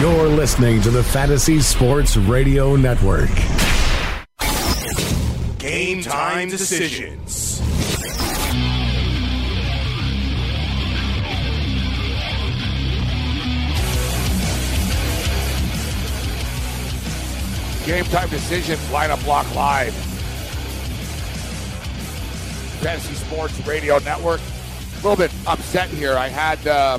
You're listening to the Fantasy Sports Radio Network. Game time decisions. Game time decisions, lineup block live. Fantasy Sports Radio Network. A little bit upset here. I had uh,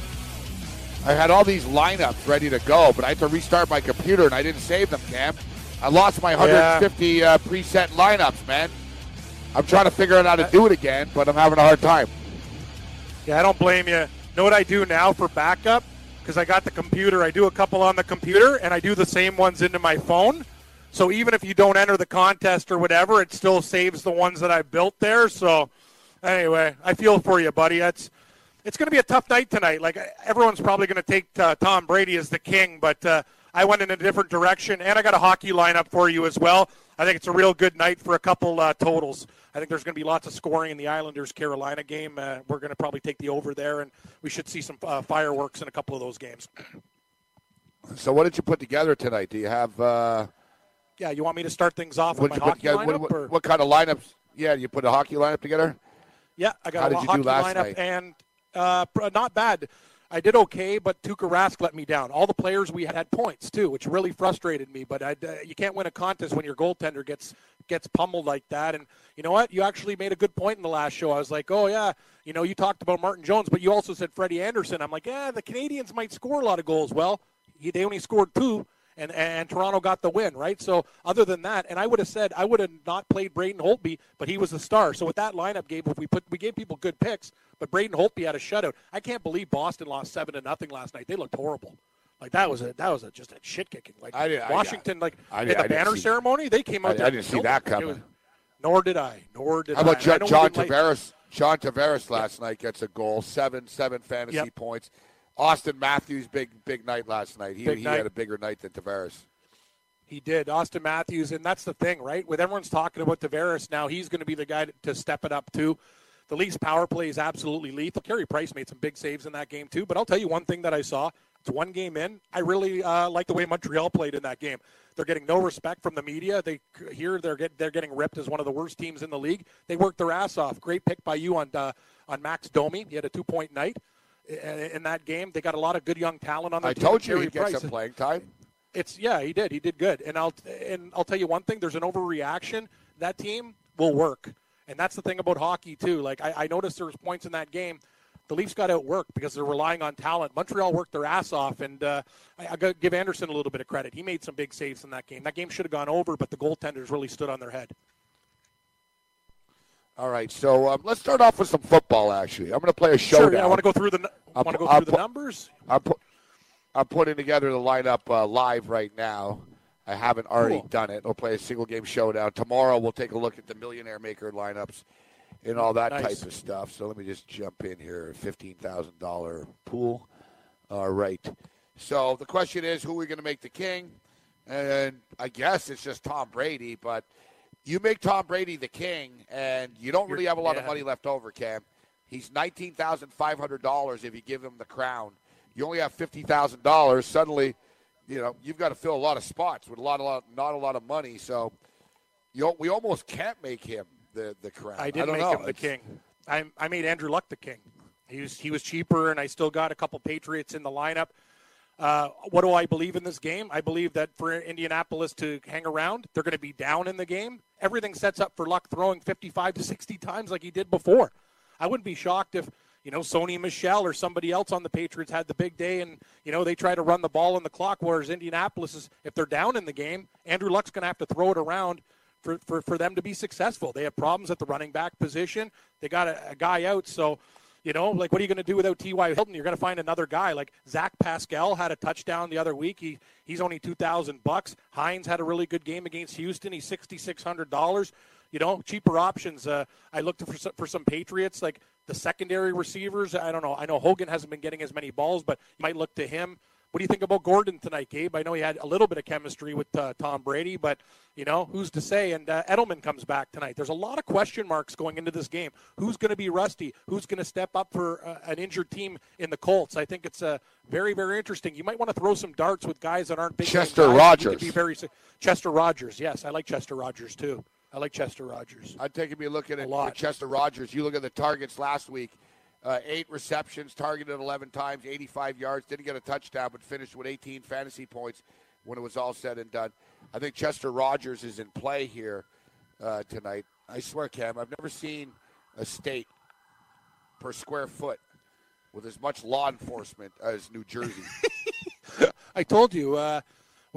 I had all these lineups ready to go, but I had to restart my computer and I didn't save them, Cam. I lost my 150 uh, preset lineups, man. I'm trying to figure out how to do it again, but I'm having a hard time. Yeah, I don't blame you. Know what I do now for backup? Because I got the computer. I do a couple on the computer, and I do the same ones into my phone. So even if you don't enter the contest or whatever, it still saves the ones that I built there. So anyway, I feel for you, buddy. That's it's going to be a tough night tonight. Like everyone's probably going to take uh, Tom Brady as the king, but uh, I went in a different direction, and I got a hockey lineup for you as well. I think it's a real good night for a couple uh, totals. I think there's going to be lots of scoring in the Islanders Carolina game. Uh, we're going to probably take the over there, and we should see some uh, fireworks in a couple of those games. So, what did you put together tonight? Do you have? Uh, yeah, you want me to start things off what with my hockey together? lineup? What, what, what kind of lineups? Yeah, you put a hockey lineup together. Yeah, I got How a did you hockey lineup, night? and uh, not bad. I did okay, but Tuukka Rask let me down. All the players we had had points too, which really frustrated me. But uh, you can't win a contest when your goaltender gets gets pummeled like that. And you know what? You actually made a good point in the last show. I was like, oh yeah, you know, you talked about Martin Jones, but you also said Freddie Andersen. I'm like, yeah, the Canadiens might score a lot of goals. Well, he, they only scored two. And, and Toronto got the win, right? So other than that, and I would have said I would have not played Braden Holtby, but he was the star. So with that lineup, Gabe, if we put we gave people good picks, but Braden Holtby had a shutout. I can't believe Boston lost seven to nothing last night. They looked horrible. Like that was a that was a, just a shit kicking. Like I I- Washington, like I didn't- the I banner see- ceremony, they came out. I- there I didn't see that coming. was- nor did I. Nor did How about I John, John didn't like- Tavares? John Tavares last night gets a goal, seven seven fantasy Yep. points. Auston Matthews big big night last night. He, he night. had a bigger night than Tavares. He did. Auston Matthews, and that's the thing, right? With everyone's talking about Tavares now, he's going to be the guy to step it up too. The Leafs power play is absolutely lethal. Carey Price made some big saves in that game too. But I'll tell you one thing that I saw. It's one game in. I really uh, like the way Montreal played in that game. They're getting no respect from the media. They here they're get, they're getting ripped as one of the worst teams in the league. They worked their ass off. Great pick by you on uh, on Max Domi. He had a two point night in in that game. They got a lot of good young talent on their I team. I told you he'd get some playing time. it's yeah, he did. He did good. And I'll and I'll tell you one thing. There's an overreaction. That team will work, and that's the thing about hockey too. Like I, I noticed there was points in that game. The Leafs got outworked because they're relying on talent. Montreal worked their ass off, and uh, I, I got give Andersen a little bit of credit. He made some big saves in that game. That game should have gone over, but the goaltenders really stood on their head. All right, so um, let's start off with some football. Actually, I'm going to play a showdown. Sure, yeah, I want to go through the want to go I'll through the numbers. I'm, pu- I'm putting together the lineup uh, live right now. I haven't already Cool. done it. We'll play a single game showdown. Tomorrow we'll take a look at the millionaire maker lineups and all that Nice. type of stuff. So let me just jump in here. Fifteen thousand dollar pool. All right. So the question is, who are we going to make the king? And I guess it's just Tom Brady, but you make Tom Brady the king, and you don't really have a lot of money left over, Cam. He's nineteen thousand five hundred dollars if you give him the crown. You only have fifty thousand dollars. Suddenly, you know you've got to fill a lot of spots with a lot, a lot, not a lot of money. So, you we almost can't make him the the crown. I did don't make know. him the It's- king. I, I made Andrew Luck the king. He was he was cheaper, and I still got a couple Patriots in the lineup. Uh, what do I believe in this game? I believe that for Indianapolis to hang around, they're going to be down in the game. Everything sets up for Luck throwing 55 to 60 times like he did before. I wouldn't be shocked if you know Sony Michel or somebody else on the Patriots had the big day, and you know they try to run the ball on the clock. Whereas Indianapolis is, if they're down in the game, Andrew Luck's going to have to throw it around for, for, for them to be successful. They have problems at the running back position. They got a, a guy out, so You know, like what are you going to do without T.Y. Hilton? You're going to find another guy. Like Zach Pascal had a touchdown the other week. He he's only two thousand bucks. Hines had a really good game against Houston. He's sixty six hundred dollars. You know, cheaper options. Uh, I looked for some, for some Patriots like the secondary receivers. I don't know. I know Hogan hasn't been getting as many balls, but you might look to him. What do you think about Gordon tonight, Gabe? I know he had a little bit of chemistry with uh, Tom Brady, but you know who's to say? And uh, Edelman comes back tonight. There's a lot of question marks going into this game. Who's going to be rusty? Who's going to step up for uh, an injured team in the Colts? I think it's uh, very, very interesting. You might want to throw some darts with guys that aren't big. Chester Rogers. Be very Chester Rogers. Yes, I like Chester Rogers too. I like Chester Rogers. I'd take me a look at it. A Chester Rogers. You look at the targets last week. Uh, eight receptions, targeted 11 times, 85 yards. Didn't get a touchdown, but finished with 18 fantasy points when it was all said and done. I think Chester Rogers is in play here uh, tonight. I swear, Cam, I've never seen a state per square foot with as much law enforcement as New Jersey. I told you. Uh,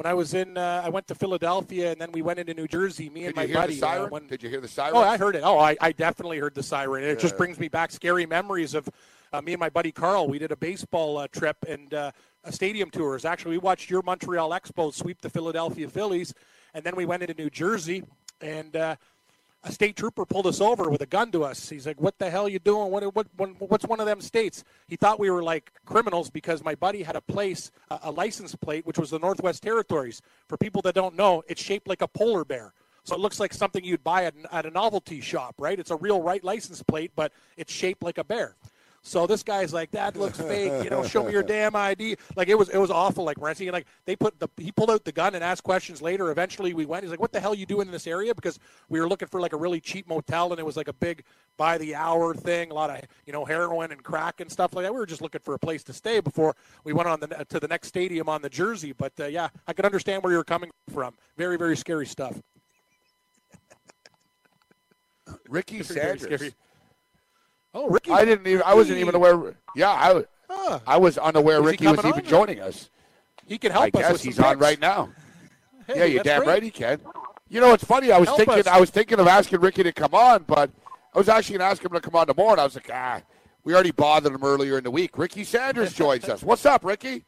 when I was in, uh, I went to Philadelphia and then we went into New Jersey. Me and Did my buddy. Uh, when, Did you hear the siren? Oh, I heard it. Oh, I, I definitely heard the siren. It yeah. just brings me back scary memories of uh, me and my buddy Carl. We did a baseball uh, trip and uh, a stadium tours. Actually, we watched your Montreal Expos sweep the Philadelphia Phillies, and then we went into New Jersey and uh, a state trooper pulled us over with a gun to us. He's like, "What the hell you doing? What, what, what what's one of them states?" He thought we were like criminals because my buddy had a place, a, a license plate, which was the Northwest Territories. For people that don't know, it's shaped like a polar bear. So it looks like something you'd buy at, at a novelty shop, right? It's a real right license plate, but it's shaped like a bear. So this guy's like, that looks fake. You know, show me your damn ID. Like it was, it was awful. Like Renzi, like they put the, he pulled out the gun and asked questions later. Eventually, we went. He's like, what the hell are you doing in this area? Because we were looking for like a really cheap motel, and it was like a big by the hour thing, a lot of you know heroin and crack and stuff like that. We were just looking for a place to stay before we went on the to the next stadium on the Jersey. But uh, yeah, I could understand where you're coming from. Very, very scary stuff. Ricky Sanders. Oh, Ricky! I didn't even. I wasn't even aware. Yeah, I, huh. I was unaware Ricky was even joining us. He can help I us. guess he's on picks. right now. Hey, yeah, you're damn great. right he can. You know, it's funny. I was help thinking. Us. I was thinking of asking Ricky to come on, but I was actually going to ask him to come on tomorrow. And I was like, ah, we already bothered him earlier in the week. Ricky Sanders joins us. What's up, Ricky?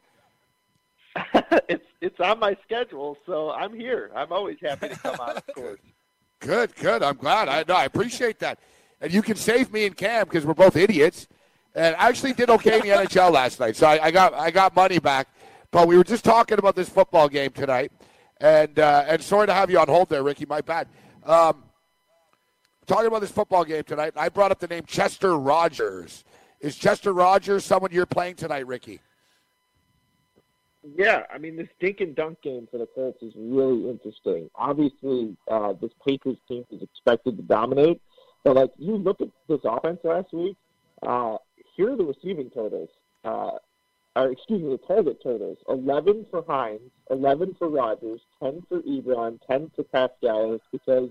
it's it's on my schedule, so I'm here. I'm always happy to come on, of course. Good, good. I'm glad. I no, I appreciate that and you can save me and Cam because we're both idiots. And I actually did okay in the NHL last night, so I, I, got I got money back. But we were just talking about this football game tonight, and uh, and sorry to have you on hold there, Ricky. My bad. Um, talking about this football game tonight, I brought up the name Chester Rogers. Is Chester Rogers someone you're playing tonight, Ricky? Yeah, I mean, this dink and dunk game for the Colts is really interesting. Obviously, uh, this Patriots team is expected to dominate, but like you look at this offense last week, uh, here are the receiving totals. Uh, or excuse me, the target totals: eleven for Hines, eleven for Rogers, ten for Ebron, ten for Pascal. Because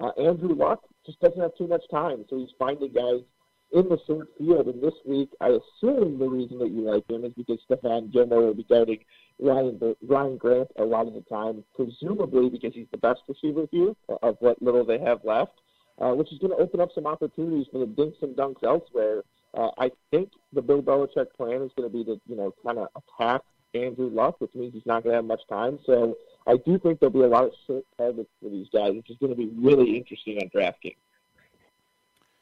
uh, Andrew Luck just doesn't have too much time, so he's finding guys in the short field. And this week, I assume the reason that you like him is because Stephon Gilmore will be guarding Ryan Ryan Grant a lot of the time, presumably because he's the best receiver here of what little they have left uh, which is going to open up some opportunities for the dinks and dunks elsewhere. Uh, I think the Bill Belichick plan is going to be to, you know, kind of attack Andrew Luck, which means he's not going to have much time. So I do think there'll be a lot of short targets for these guys, which is going to be really interesting on DraftKings.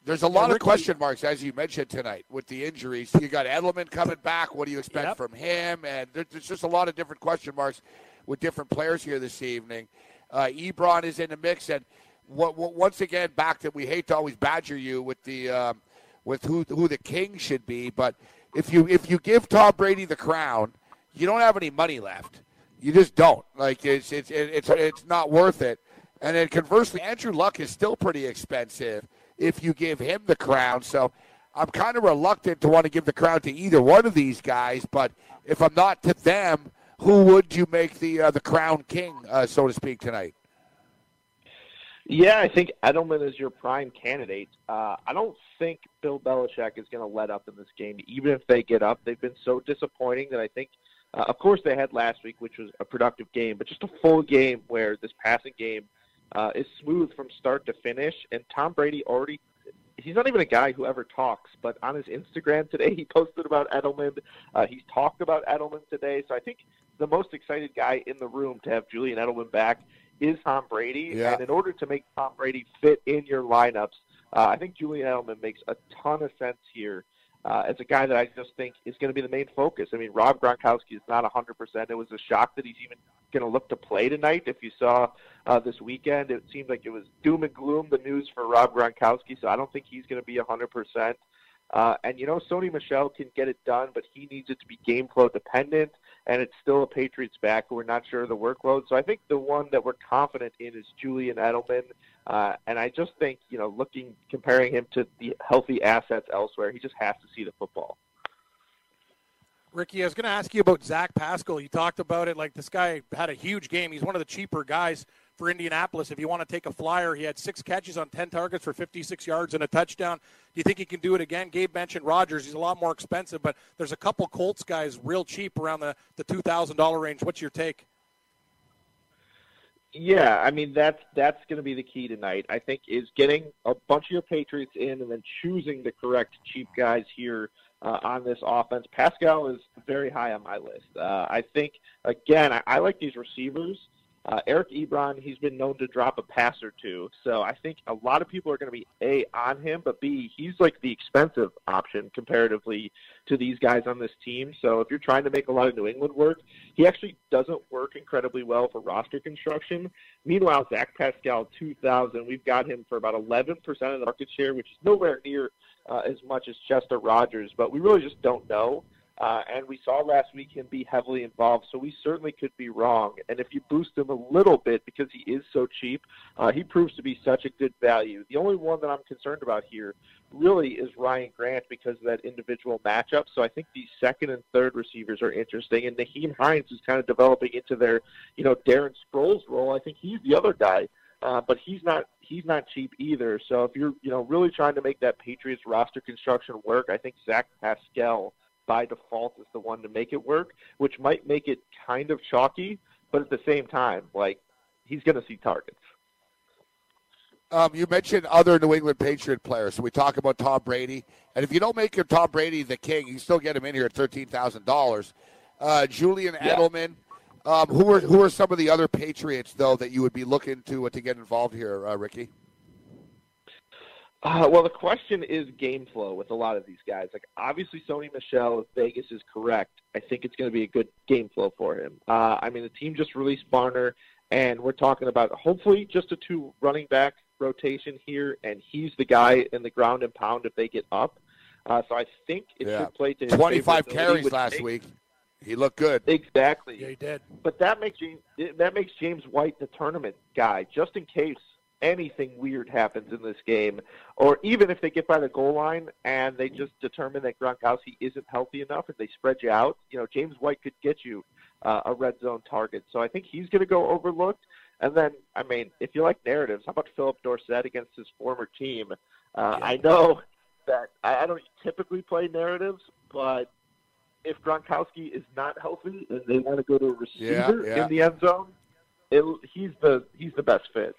There's a lot of question marks, as you mentioned tonight, with the injuries. You got Edelman coming back. What do you expect yep. from him? And there's just a lot of different question marks with different players here this evening. Uh, Ebron is in the mix, and – what, what, once again, back to we hate to always badger you with the um, with who who the king should be, but if you if you give Tom Brady the crown, you don't have any money left. You just don't. Like it's it's it's it's not worth it. And then conversely, Andrew Luck is still pretty expensive if you give him the crown. So I'm kind of reluctant to want to give the crown to either one of these guys. But if I'm not to them, who would you make the uh, the crown king, uh, so to speak, tonight? Yeah, I think Edelman is your prime candidate. Uh, I don't think Bill Belichick is going to let up in this game, even if they get up. They've been so disappointing that I think, uh, of course, they had last week, which was a productive game, but just a full game where this passing game uh, is smooth from start to finish. And Tom Brady already he's not even a guy who ever talks, but on his Instagram today, he posted about Edelman. Uh, he's talked about Edelman today. So I think the most excited guy in the room to have Julian Edelman back is Tom Brady. Yeah. And in order to make Tom Brady fit in your lineups, uh, I think Julian Edelman makes a ton of sense here. Uh, as a guy that I just think is going to be the main focus. I mean, Rob Gronkowski is not 100%. It was a shock that he's even going to look to play tonight. If you saw uh, this weekend, it seemed like it was doom and gloom, the news for Rob Gronkowski, so I don't think he's going to be 100%. Uh, and, you know, Sony Michel can get it done, but he needs it to be game flow dependent, and it's still a Patriots back. We're not sure of the workload. So I think the one that we're confident in is Julian Edelman. Uh, and I just think, you know, looking, comparing him to the healthy assets elsewhere, he just has to see the football. Ricky, I was going to ask you about Zach Pascal. You talked about it like this guy had a huge game. He's one of the cheaper guys for Indianapolis. If you want to take a flyer, he had six catches on 10 targets for 56 yards and a touchdown. Do you think he can do it again? Gabe mentioned Rogers. He's a lot more expensive, but there's a couple Colts guys real cheap around the, the $2,000 range. What's your take? Yeah, I mean that's that's going to be the key tonight. I think is getting a bunch of your Patriots in and then choosing the correct cheap guys here uh, on this offense. Pascal is very high on my list. Uh, I think again, I, I like these receivers. Uh, Eric Ebron, he's been known to drop a pass or two, so I think a lot of people are going to be a on him, but b he's like the expensive option comparatively to these guys on this team. So if you're trying to make a lot of New England work, he actually doesn't work incredibly well for roster construction. Meanwhile, Zach Pascal, 2,000, we've got him for about 11% of the market share, which is nowhere near uh, as much as Chester Rogers, but we really just don't know. Uh, and we saw last week him be heavily involved, so we certainly could be wrong. And if you boost him a little bit because he is so cheap, uh, he proves to be such a good value. The only one that I'm concerned about here really is Ryan Grant because of that individual matchup. So I think these second and third receivers are interesting, and Nyheim Hines is kind of developing into their, you know, Darren Sproles role. I think he's the other guy. Uh, but he's not he's not cheap either. So if you're you know really trying to make that Patriots roster construction work, I think Zach Pascal by default is the one to make it work, which might make it kind of chalky, but at the same time, like he's going to see targets. Um, you mentioned other New England Patriot players. So we talk about Tom Brady, and if you don't make your Tom Brady the king, you still get him in here at thirteen thousand uh, dollars. Julian Yeah. Edelman. Um, who are who are some of the other Patriots though that you would be looking to to get involved here, uh, Ricky? Uh, well, the question is game flow with a lot of these guys. Like obviously, Sony Michel, if Vegas is correct, I think it's going to be a good game flow for him. Uh, I mean, the team just released Barner, and we're talking about hopefully just a two running back rotation here, and he's the guy in the ground and pound if they get up. Uh, so I think it Yeah. should play to his Twenty five carries last makes- week. He looked good. Exactly. Yeah, he did. But that makes James that makes James White the tournament guy, just in case anything weird happens in this game, or even if they get by the goal line and they just determine that Gronkowski isn't healthy enough and they spread you out. You know, James White could get you uh, a red zone target. So I think he's going to go overlooked. And then, I mean, if you like narratives, how about Phillip Dorsett against his former team? Uh, I know that I I don't typically play narratives, but if Gronkowski is not healthy and they want to go to a receiver Yeah, yeah. in the end zone, it, he's the he's the best fit.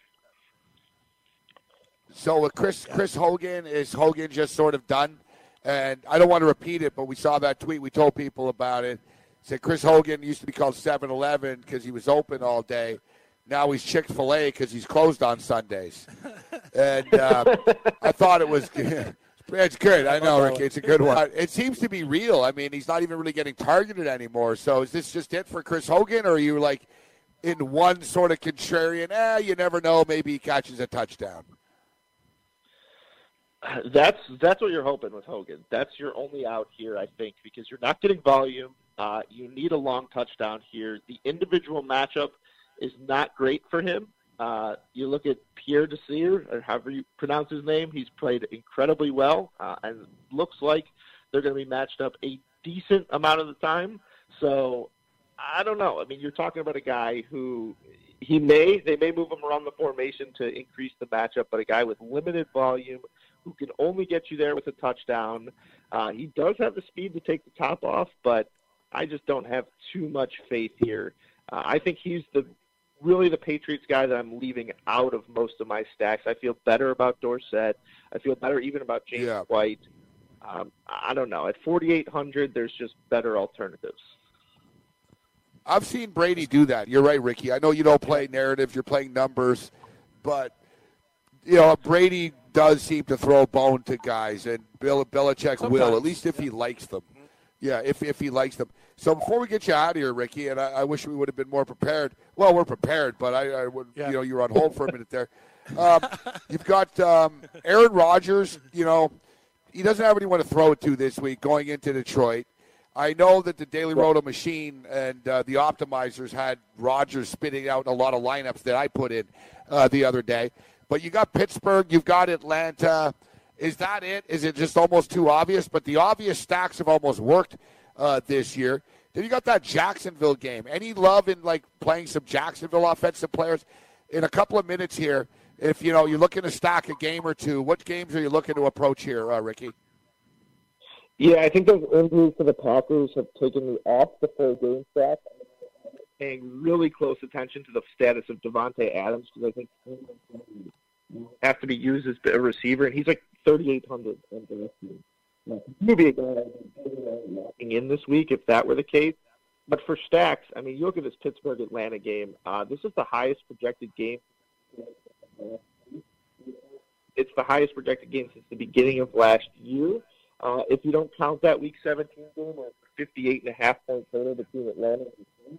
So with Chris Chris Hogan is Hogan just sort of done, and I don't want to repeat it, but we saw that tweet. We told people about it. Said Chris Hogan used to be called 7-Eleven because he was open all day. Now he's Chick Fil A because he's closed on Sundays. and uh, I thought it was. It's good. I know, Ricky. It's a good one. It seems to be real. I mean, he's not even really getting targeted anymore. So is this just it for Chris Hogan, or are you like in one sort of contrarian? Eh, you never know. Maybe he catches a touchdown. That's that's what you're hoping with Hogan. That's your only out here, I think, because you're not getting volume. Uh, you need a long touchdown here. The individual matchup is not great for him. Uh, you look at Pierre Desir, or however you pronounce his name. He's played incredibly well, uh, and looks like they're going to be matched up a decent amount of the time. So I don't know. I mean, you're talking about a guy who he may they may move him around the formation to increase the matchup, but a guy with limited volume who can only get you there with a touchdown. Uh, he does have the speed to take the top off, but I just don't have too much faith here. Uh, I think he's the really the Patriots guy that I'm leaving out of most of my stacks. I feel better about Dorsett. I feel better even about James Yeah. White. Um, I don't know. At 4,800, there's just better alternatives. I've seen Brady do that. You're right, Ricky. I know you don't play narratives, you're playing numbers, but you know Brady does seem to throw a bone to guys, and Bill Belichick will at least if he likes them. Yeah, if if he likes them. So before we get you out of here, Ricky, and I, I wish we would have been more prepared. Well, we're prepared, but I, I would, Yeah. you know, you were on hold for a minute there. Um, you've got um, Aaron Rodgers. You know, he doesn't have anyone to throw it to this week going into Detroit. I know that the Daily Roto machine and uh, the optimizers had Rodgers spitting out a lot of lineups that I put in uh, the other day. But you got Pittsburgh, you've got Atlanta. Is that it? Is it just almost too obvious? But the obvious stacks have almost worked uh, this year. Then you got that Jacksonville game. Any love in like playing some Jacksonville offensive players? In a couple of minutes here, if you know you're looking to stack a game or two, what games are you looking to approach here, uh, Ricky? Yeah, I think those injuries for the Packers have taken me off the full game track. Paying really close attention to the status of Davante Adams because I think has to be used as a receiver, and he's like 3,800 in the Maybe a guy in this week if that were the case. But for stacks, I mean, you look at this Pittsburgh Atlanta game. Uh, this is the highest projected game. It's the highest projected game since the beginning of last year. Uh, if you don't count that Week 17 game, it's 58 and a half point total between Atlanta and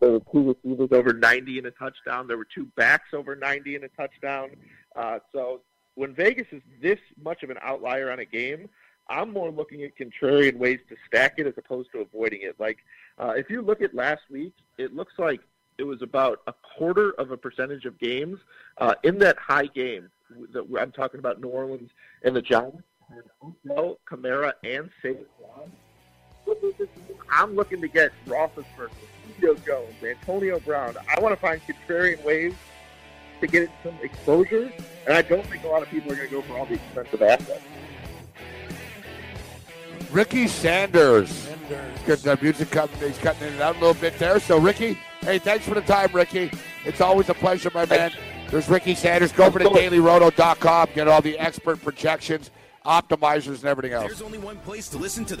There were two receivers over 90 in a touchdown. There were two backs over 90 in a touchdown. Uh, so when Vegas is this much of an outlier on a game, I'm more looking at contrarian ways to stack it as opposed to avoiding it. Like uh, if you look at last week, it looks like it was about a quarter of a percentage of games uh, in that high game that I'm talking about New Orleans and the Giants. Odell, Kamara, and Saquon. I'm looking to get Roethlisberger, Julio Jones, Antonio Brown. I want to find contrarian ways to get some exposure, and I don't think a lot of people are going to go for all the expensive assets. Ricky Sanders. Good the music cutting, he's cutting in and out a little bit there. So Ricky, hey, thanks for the time, Ricky. It's always a pleasure, my man. There's Ricky Sanders. Go over to dailyroto.com, get all the expert projections, optimizers, and everything else. There's only one place to listen to. The-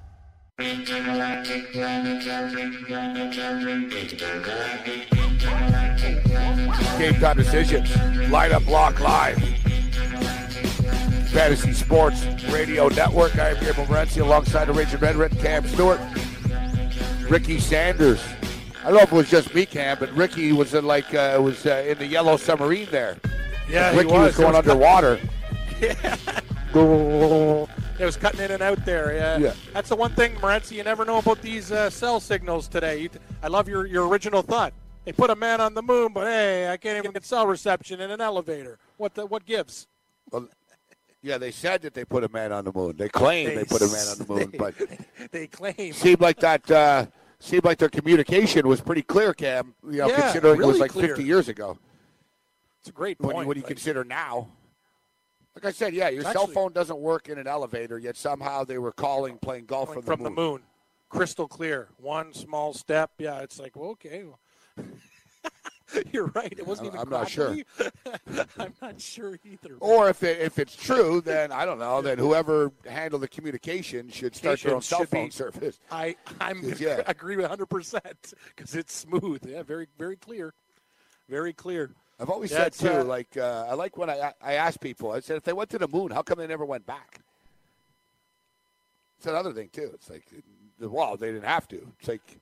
Game time decisions. Lineup block live. Fantasy Sports Radio Network. I am Gabriel Morency alongside the Raging Red Red Cam Stewart. Ricky Sanders. I don't know if it was just me, Cam, but Ricky was in like uh, was uh, in the yellow submarine there. Yeah, Ricky he was. was going was underwater. It was cutting in and out there. Yeah. Yeah. That's the one thing, Morency, you never know about these uh, cell signals today. You, I love your, your original thought. They put a man on the moon, but hey, I can't even get cell reception in an elevator. What the, what gives? Well, yeah, they said that they put a man on the moon. They claim they, They put a man on the moon, they- but They claim. seemed like that. Uh, seemed like their communication was pretty clear, Cam. You know, Yeah, considering it was like clear. 50 years ago. It's a great When, point. you, when you Like, consider now, like I said, yeah, your It's cell actually- phone doesn't work in an elevator, yet somehow they were calling, playing golf from, from the moon. Crystal clear. One small step. Yeah, it's like, well, okay. You're right. It wasn't I'm- even I'm not sure. I'm not sure either. Or if it, if it's true, then I don't know. Then whoever handled the communication should start their own cell should be- phone service. I I'm Yeah. agree with 100 percent because it's smooth. Yeah, very very clear, very clear. I've always Yeah, said too, uh, like uh, I like when I I ask people. I said if they went to the moon, how come they never went back? It's another thing too. It's like, well, they didn't have to. It's like,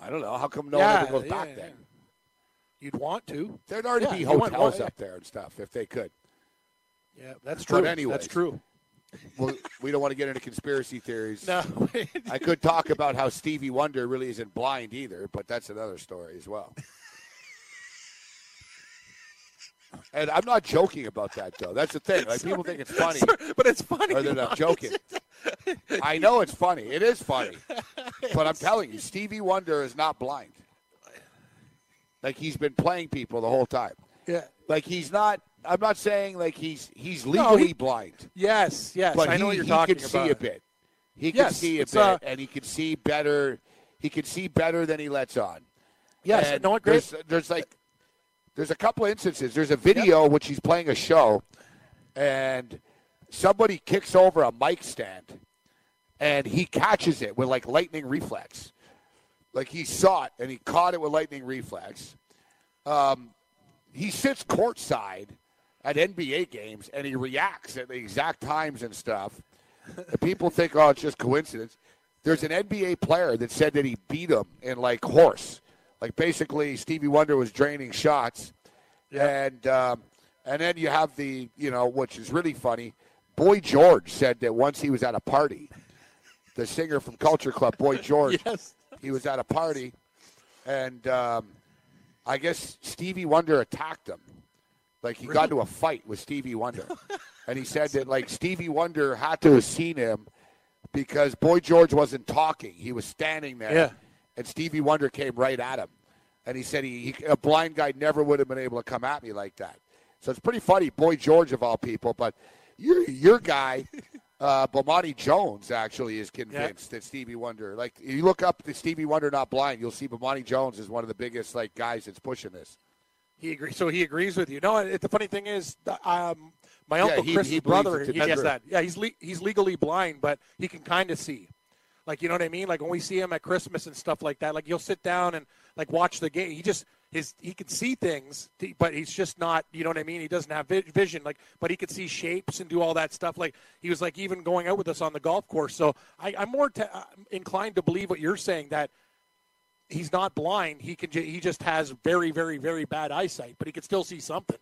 I don't know. How come no Yeah, one ever goes yeah, back then? You'd want to. There'd already be hotels up there and stuff if they could. Yeah, that's But true. anyways. that's true. well, we don't want to get into conspiracy theories. No, I could talk about how Stevie Wonder really isn't blind either, but that's another story as well. And I'm not joking about that though. That's the thing. Like people think it's funny, but it's funny. or they're not joking. I know it's funny. It is funny, but I'm telling you, Stevie Wonder is not blind. Like he's been playing people the whole time. yeah. Like he's not. I'm not saying like he's he's legally he- blind, Yes, yes. but I know he, what you're he talking can about. see a bit. He can Yes, see a bit, uh, and he can see better. He can see better than he lets on. Yes, And no, what great. There's, there's like there's a couple instances. There's a video which he's playing a show, and somebody kicks over a mic stand, and he catches it with like lightning reflex. Like he saw it and he caught it with lightning reflex. Um, he sits courtside at NBA games and he reacts at the exact times and stuff. And people think, oh, it's just coincidence. There's an NBA player that said that he beat him in like horse. Like basically, Stevie Wonder was draining shots, and um, and then you have the you know which is really funny. Boy George said that once he was at a party, the singer from Culture Club, Boy George, Yes. he was at a party, and um, I guess Stevie Wonder attacked him. Like he got into a fight with Stevie Wonder, and he said that like Stevie Wonder had to have seen him because Boy George wasn't talking; he was standing there, Yeah. And Stevie Wonder came right at him, and he said he, he a blind guy never would have been able to come at me like that. So it's pretty funny, Boy George of all people, but your your guy. Uh, Bomani Jones actually is convinced that Stevie Wonder, like you look up the Stevie Wonder not blind, you'll see Bomani Jones is one of the biggest like guys that's pushing this. He agrees. So he agrees with you. No, it, the funny thing is, um, my uncle he- Chris's he brother, he gets that. Yeah, he's le- he's legally blind, but he can kind of see. Like you know what I mean? Like when we see him at Christmas and stuff like that, like you'll sit down and like watch the game. He just his he can see things, but he's just not. You know what I mean? He doesn't have vision. Like, but he could see shapes and do all that stuff. Like he was like even going out with us on the golf course. So I, I'm more te- uh, inclined to believe what you're saying that he's not blind. He can. He just has very, very, very bad eyesight, but he can still see something.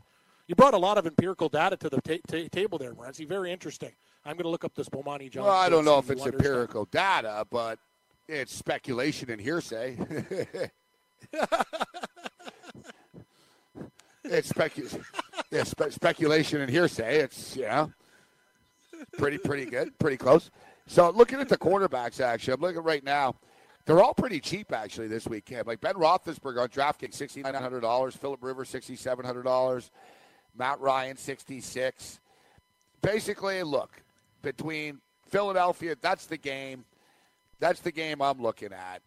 You brought a lot of empirical data to the ta- ta- table there, Morency. Very interesting. I'm going to look up this Bomani Jones. Well, I don't know if it's Wonder stuff. empirical data, but it's speculation and hearsay. it's specu- yeah, spe- speculation and hearsay. It's know pretty pretty good, pretty close. So looking at the quarterbacks, actually, I'm looking right now. They're all pretty cheap actually this weekend. Like Ben Roethlisberger on DraftKings, sixty nine hundred dollars. Philip Rivers, sixty seven hundred dollars. Matt Ryan, sixty six. Basically, look between Philadelphia, that's the game. That's the game I'm looking at.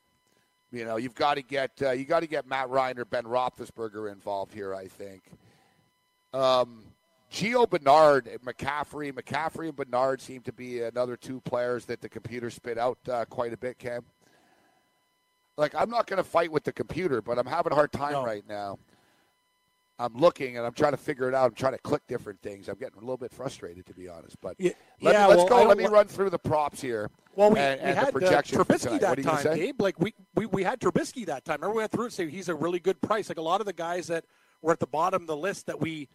You know, you've got to get uh, you got to get Matt Ryan or Ben Roethlisberger involved here. I think. Um, Gio Bernard, and McCaffrey, McCaffrey and Bernard seem to be another two players that the computer spit out uh, quite a bit. Cam, like I'm not going to fight with the computer, but I'm having a hard time No. right now. I'm looking and I'm trying to figure it out. I'm trying to click different things. I'm getting a little bit frustrated, to be honest. But Yeah, let, yeah, let's well, go. Let me run through the props here. Well, we, and, we and had the projection uh, Trubisky that what are you gonna time? Gabe. Like we, we we had Trubisky that time. Remember we went through it. Say he's a really good price. Like a lot of the guys that were at the bottom of the list that we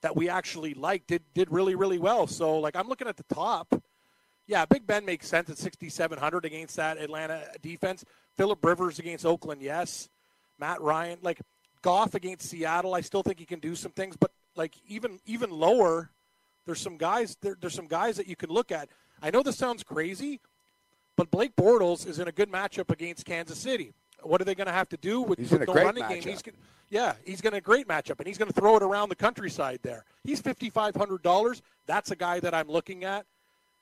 that we actually liked did did really really well. So like I'm looking at the top. Yeah, Big Ben makes sense at 6,700 against that Atlanta defense. Philip Rivers against Oakland, yes. Matt Ryan, like Goff against Seattle, I still think he can do some things, but like even even lower, there's some guys there, there's some guys that you can look at. I know this sounds crazy, but Blake Bortles is in a good matchup against Kansas City. What are they going to have to do with, He's with in a no great running game? He's gonna, yeah, he's going to a great matchup, and he's going to throw it around the countryside there. He's fifty five hundred dollars. That's a guy that I'm looking at.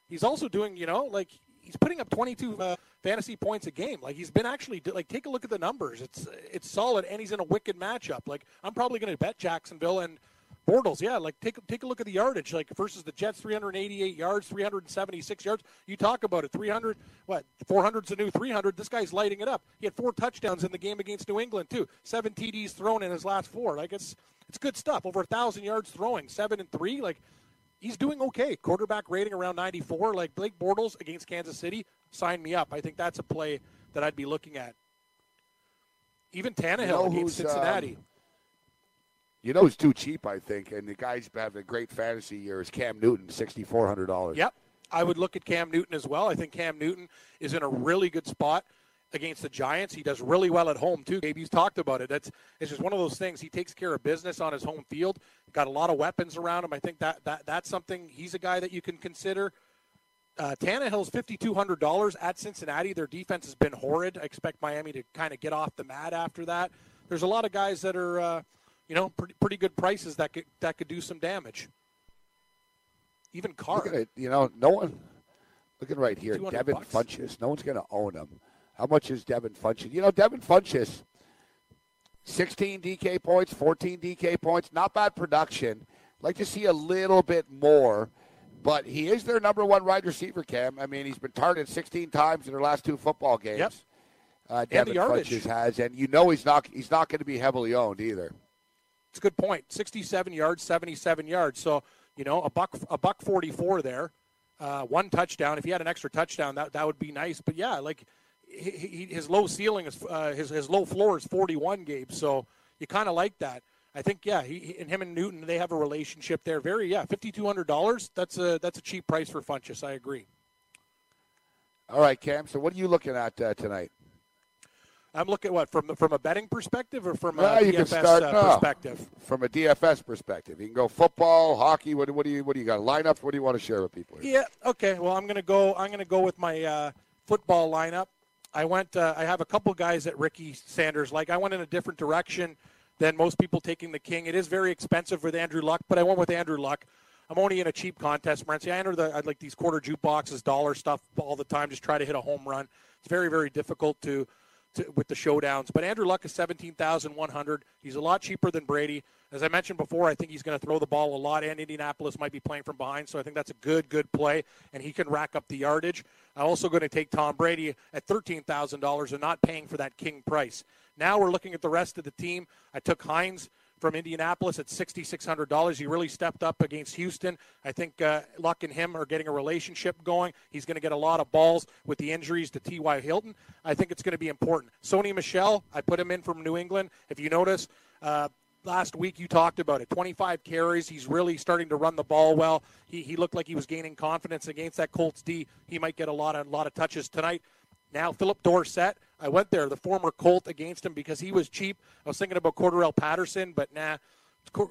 He's also doing, you know, like he's putting up 22 uh, fantasy points a game. Like he's been actually like take a look at the numbers. It's it's solid, and he's in a wicked matchup. Like I'm probably going to bet Jacksonville and Bortles. Yeah, like take take a look at the yardage. Like versus the Jets, 388 yards, 376 yards. You talk about it, 300. What 400's a new 300. This guy's lighting it up. He had four touchdowns in the game against New England too. Seven TDs thrown in his last four. Like it's it's good stuff. Over a thousand yards throwing. Seven and three. Like he's doing okay. Quarterback rating around 94. Like Blake Bortles against Kansas City, sign me up. I think that's a play that I'd be looking at. Even Tannehill know against um, Cincinnati. You know who's too cheap, I think, and the guy's having a great fantasy year is Cam Newton, sixty four hundred dollars. yep. I would look at Cam Newton as well. I think Cam Newton is in a really good spot against the Giants. He does really well at home too. Gabe, you've talked about it. That's it's just one of those things. He takes care of business on his home field. Got a lot of weapons around him. I think that that that's something. He's a guy that you can consider. Uh, Tannehill's fifty two hundred dollars at Cincinnati. Their defense has been horrid. I expect Miami to kind of get off the mat after that. There's a lot of guys that are, uh, you know, pretty pretty good prices that could that could do some damage. Even Carr. Look at it. You know, no one. Looking right here, 200 Devin bucks. Funchess. No one's going to own him. How much is Devin Funchess? You know, Devin Funchess, 16 DK points, 14 DK points. Not bad production. Like to see a little bit more, but he is their number one wide receiver, Cam. I mean, he's been targeted 16 times in their last two football games. Yep. Uh, Devin. Funchess has, and you know he's not he's not going to be heavily owned either. It's a good point. 67 yards, 77 yards. So you know, a buck a buck 44 there, uh, one touchdown. If he had an extra touchdown, that that would be nice. But yeah, like he, he, his low ceiling is uh, his his low floor is 41, Gabe. So you kind of like that. I think yeah, he, and him and Newton they have a relationship there. Very yeah, fifty two hundred dollars. That's a that's a cheap price for Funchess. I agree. All right, Cam. So what are you looking at uh, tonight? I'm looking at what from from a betting perspective or from a Well, can DFS start uh, no. perspective. from a DFS perspective. You can go football, hockey. What, what do you what do you got? Lineups? What do you want to share with people? Here? Yeah. Okay. Well, I'm gonna go. I'm gonna go with my uh, football lineup. I went. Uh, I have a couple guys that Ricky Sanders like. I went in a different direction than most people taking the King. It is very expensive with Andrew Luck, but I went with Andrew Luck. I'm only in a cheap contest, Morency. I enter the I like these quarter jukeboxes, dollar stuff all the time. Just try to hit a home run. It's very very difficult to. To, with the showdowns, but Andrew Luck is seventeen thousand one hundred. He's a lot cheaper than Brady. As I mentioned before, I think he's going to throw the ball a lot, and Indianapolis might be playing from behind, so I think that's a good, good play, and he can rack up the yardage. I'm also going to take Tom Brady at $13,000 and not paying for that king price. Now we're looking at the rest of the team. I took Hines from Indianapolis at $6,600. He really stepped up against Houston. I think uh, Luck and him are getting a relationship going. He's going to get a lot of balls with the injuries to T.Y. Hilton. I think it's going to be important. Sony Michel, I put him in from New England. If you notice, uh, last week you talked about it 25 carries he's really starting to run the ball well he, he looked like he was gaining confidence against that colts d he might get a lot of a lot of touches tonight now phillip dorsett i went there the former colt against him because he was cheap i was thinking about Cordarrelle patterson but nah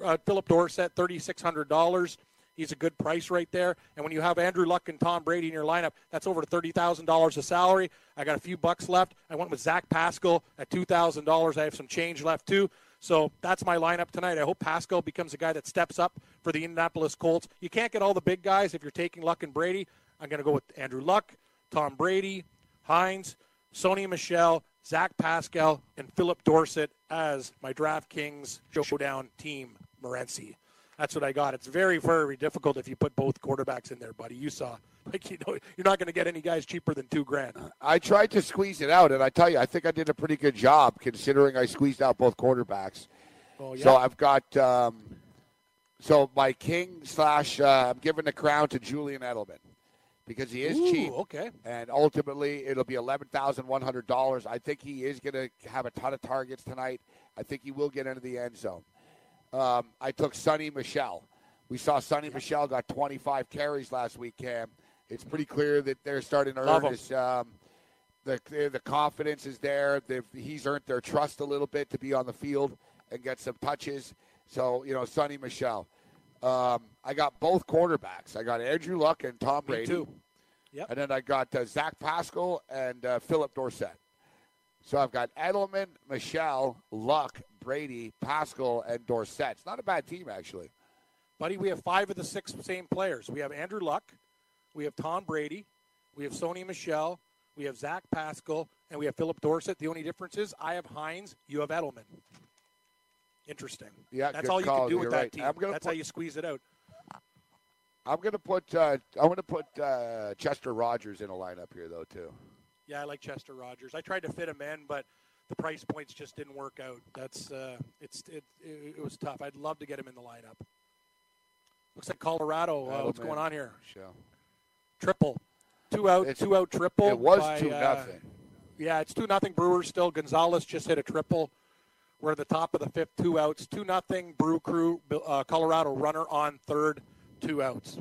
uh, phillip dorsett $3600 He's a good price right there. And when you have Andrew Luck and Tom Brady in your lineup, that's over $30,000 of salary. I got a few bucks left. I went with Zach Pascal at $2,000. I have some change left too. So that's my lineup tonight. I hope Pascal becomes a guy that steps up for the Indianapolis Colts. You can't get all the big guys if you're taking Luck and Brady. I'm going to go with Andrew Luck, Tom Brady, Hines, Sony Michel, Zach Pascal, and Phillip Dorsett as my DraftKings showdown team, Morency. That's what I got. It's very, very difficult if you put both quarterbacks in there, buddy. You saw, like you know, you're not going to get any guys cheaper than two grand. I tried to squeeze it out, and I tell you, I think I did a pretty good job considering I squeezed out both quarterbacks. Oh, yeah. So I've got um, so my king slash uh, I'm giving the crown to Julian Edelman because he is Ooh, cheap, Okay. and ultimately it'll be eleven thousand one hundred dollars. I think he is going to have a ton of targets tonight. I think he will get into the end zone. Um, I took Sony Michel. We saw Sony Michel got 25 carries last week, Cam. It's pretty clear that they're starting to earn this. Um, the the confidence is there. They've, he's earned their trust a little bit to be on the field and get some touches. So you know, Sony Michel. Um, I got both quarterbacks. I got Andrew Luck and Tom Me Brady. too. Yep. And then I got uh, Zach Pascal and uh, Phillip Dorsett. So I've got Edelman, Michel, Luck, Brady, Pascal, and Dorsett. It's not a bad team, actually. Buddy, we have five of the six same players. We have Andrew Luck, we have Tom Brady, we have Sony Michel, we have Zach Pascal, and we have Phillip Dorsett. The only difference is I have Hines, you have Edelman. Interesting. Yeah, that's all you call. can do You're with right. that team. I'm gonna That's put- how you squeeze it out. I'm gonna put uh, I'm gonna put uh, Chester Rogers in a lineup here, though, too. Yeah, I like Chester Rogers. I tried to fit him in, but the price points just didn't work out. That's uh, it's it, it, it was tough. I'd love to get him in the lineup. Looks like Colorado. Uh, what's Edelman, going on here? Michel. Triple, two out, It's- two out triple. It was by, two uh, nothing. Yeah, it's two nothing Brewers still. Gonzalez just hit a triple. We're at the top of the fifth, two outs, two nothing Brew Crew. Uh, Colorado runner on third, two outs.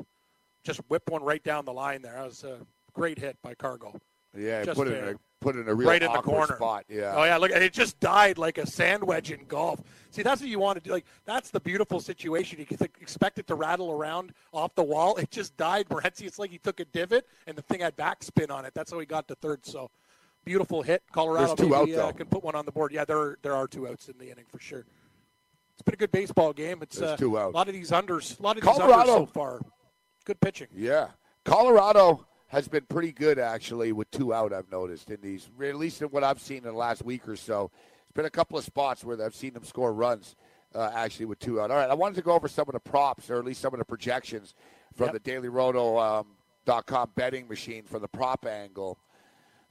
just whipped one right down the line there. That was a great hit by Cargo. Yeah, Just put it in a put it in a real right in the corner. spot. Yeah. Oh yeah, look, and it just died like a sand wedge in golf. See, that's what you want to do. Like that's the beautiful situation. You can expect it to rattle around off the wall. It just died, Morency. It's like he took a divot and the thing had backspin on it. That's how he got to third. So beautiful hit. Colorado There's two maybe, out, uh, can put one on the board. Yeah, there there are two outs in the inning for sure. It's been a good baseball game. It's uh, two out. a lot of these unders. A lot of these Colorado- unders so far. Good pitching. Yeah. Colorado has been pretty good actually with two out. I've noticed in these, at least in what I've seen in the last week or so. It's been a couple of spots where I've seen them score runs uh, actually with two out. All right, I wanted to go over some of the props or at least some of the projections from Yep. the DailyRoto.com um, dot com betting machine from the prop angle.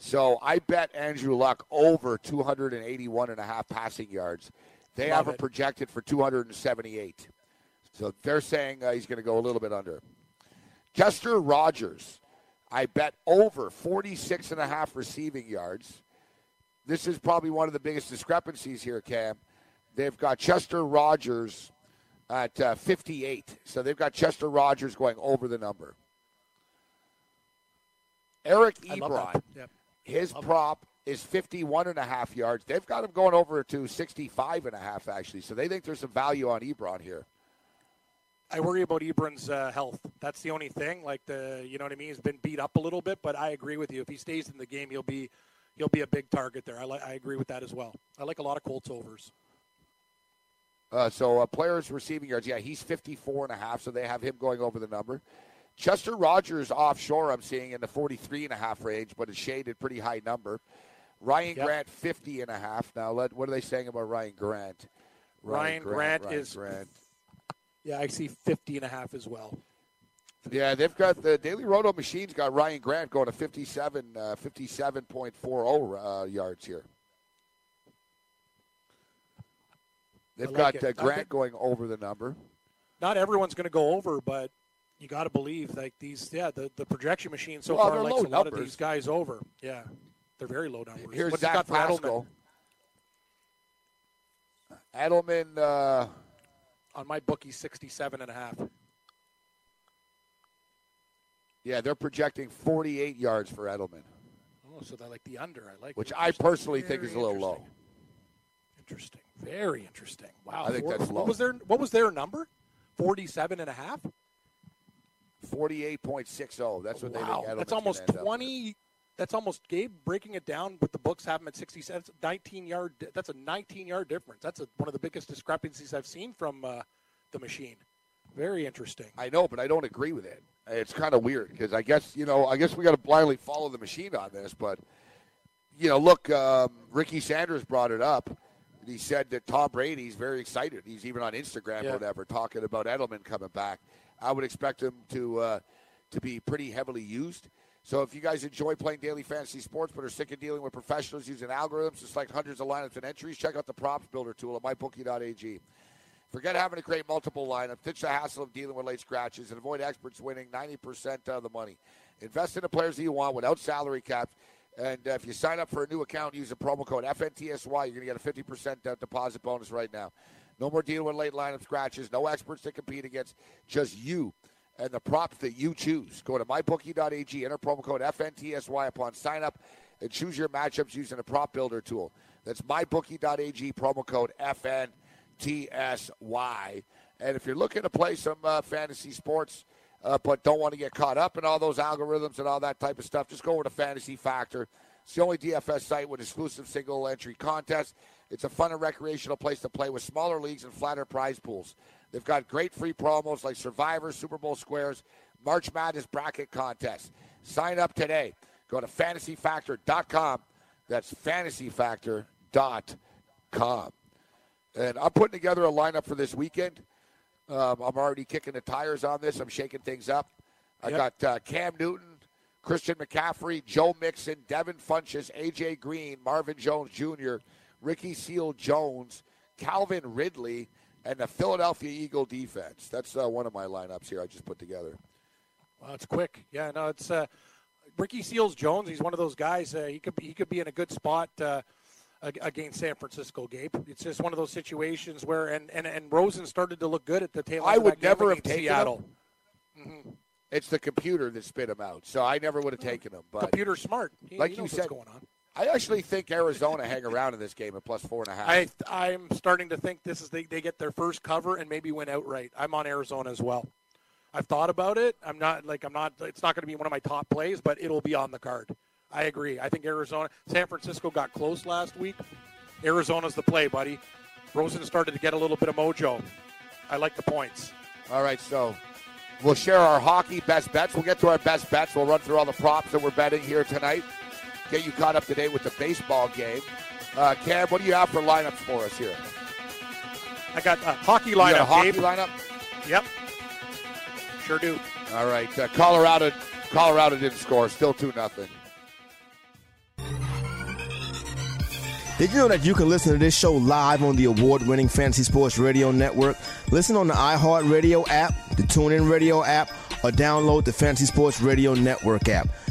So I bet Andrew Luck over 281 and a half passing yards. They Love have him it. projected for 278. So they're saying uh, he's going to go a little bit under. Chester Rogers, I bet over 46 and a half receiving yards. This is probably one of the biggest discrepancies here, Cam. They've got Chester Rogers at uh, 58. So they've got Chester Rogers going over the number. Eric Ebron. Yep. His prop is 51 and a half yards. They've got him going over to 65 and a half, actually. So they think there's some value on Ebron here. I worry about Ebron's uh, health. That's the only thing. Like the, you know what I mean. He's been beat up a little bit, but I agree with you. If he stays in the game, he'll be, he'll be a big target there. I like, I agree with that as well. I like a lot of Colts overs. Uh, so uh, players receiving yards, yeah, he's 54 and a half, so they have him going over the number. Chester Rogers offshore, I'm seeing in the 43 and a half range, but a shaded pretty high number. Ryan Yep. Grant 50 and a half. Now, let, what are they saying about Ryan Grant? Ryan Grant Ryan is- Grant. Yeah, I see 50 and a half as well. Yeah, they've got the Daily Roto machines got Ryan Grant going to 57, uh, 57.40 uh, yards here. They've I got uh, Grant think- going over the number. Not everyone's going to go over, but you got to believe like these. Yeah, the, the projection machine so Well, far likes a lot of these guys over. Yeah, they're very low numbers. Here's What's Zach got for Edelman? Edelman, uh, On my bookie, 67 and a half. yeah, they're projecting 48 yards for Edelman, Oh, so they like the under. I like. which. I personally think is a little low. Interesting. Very interesting. Wow. I think that's low. What was their What was their number? 47 and a half. 48.60. oh, That's what they wow. think Edelman That's almost can end up 20. That's almost Gabe breaking it down with the books have him at 67. That's a 19 yard. That's a 19 yard difference. That's a, one of the biggest discrepancies I've seen from uh, the machine. Very interesting. I know, but I don't agree with it. It's kind of weird because I guess you know I guess we got to blindly follow the machine on this, but you know, look, um, Ricky Sanders brought it up. He said that Tom Brady's very excited. He's even on Instagram Yeah. or whatever talking about Edelman coming back. I would expect him to uh, to be pretty heavily used. So if you guys enjoy playing daily fantasy sports but are sick of dealing with professionals using algorithms to select hundreds of lineups and entries, check out the props builder tool at mybookie.ag. Forget having to create multiple lineups. Ditch the hassle of dealing with late scratches and avoid experts winning 90% of the money. Invest in the players that you want without salary caps. And if you sign up for a new account, use the promo code FNTSY. You're going to get a 50% uh, deposit bonus right now. No more dealing with late lineup scratches. No experts to compete against. Just you and the props that you choose. Go to mybookie.ag. Enter promo code FNTSY upon sign up and choose your matchups using the prop builder tool. That's mybookie.ag. Promo code FNTSY. And if you're looking to play some uh, fantasy sports, uh, but don't want to get caught up in all those algorithms and all that type of stuff, just go over to Fantasy Factor. It's the only DFS site with exclusive single entry contests. It's a fun and recreational place to play with smaller leagues and flatter prize pools. They've got great free promos like Survivor, Super Bowl squares, March Madness bracket contests. Sign up today. Go to fantasyfactor.com. That's fantasyfactor.com. And I'm putting together a lineup for this weekend. Um, I'm already kicking the tires on this. I'm shaking things up. I Yep. got uh, Cam Newton, Christian McCaffrey, Joe Mixon, Devin Funchess, AJ Green, Marvin Jones Jr., Ricky Seal Jones, Calvin Ridley, and the Philadelphia Eagle defense. That's uh, one of my lineups here I just put together. Well, it's quick. Yeah, no, it's uh, Ricky Seals Jones. He's one of those guys. Uh, he could be, he could be in a good spot uh, against San Francisco. Gabe. It's just one of those situations where and and, and Rosen started to look good at the tail. I would never have taken Seattle. him. It's the computer that spit him out. So I never would have taken him. But Computer smart. He, like he you said, what's going on. I actually think Arizona hang around in this game at plus four and a half. I I'm starting to think this is they, they get their first cover and maybe win outright. I'm on Arizona as well. I've thought about it. I'm not like I'm not. It's not going to be one of my top plays, but it'll be on the card. I agree. I think Arizona, San Francisco got close last week. Arizona's the play, buddy. Rosen started to get a little bit of mojo. I like the points. All right, so we'll share our hockey best bets. We'll get to our best bets. We'll run through all the props that we're betting here tonight. Get you caught up to date with the baseball game. Uh, Cam, what do you have for lineups for us here? I got a hockey You got lineup. a hockey Gabe. lineup. Yep. Sure do. All right, uh, Colorado. Colorado didn't score. Still two nothing. Did you know that you can listen to this show live on the award winning Fantasy Sports Radio Network? Listen on the iHeartRadio app, the TuneIn Radio app, or download the Fantasy Sports Radio Network app.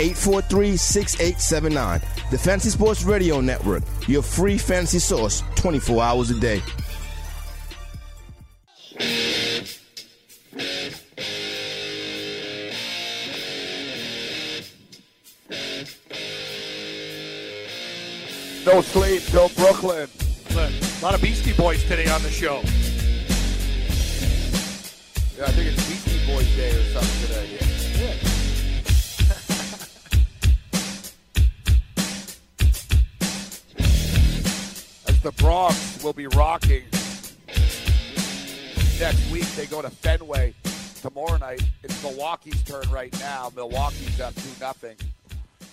843 6879. The Fantasy Sports Radio Network, your free fantasy source 24 hours a day. No sleep till Brooklyn. Look, a lot of Beastie Boys today on the show. Yeah, I think it's Beastie Boys Day or something today. As the Bronx will be rocking next week, they go to Fenway tomorrow night. It's Milwaukee's turn right now. Milwaukee's up two nothing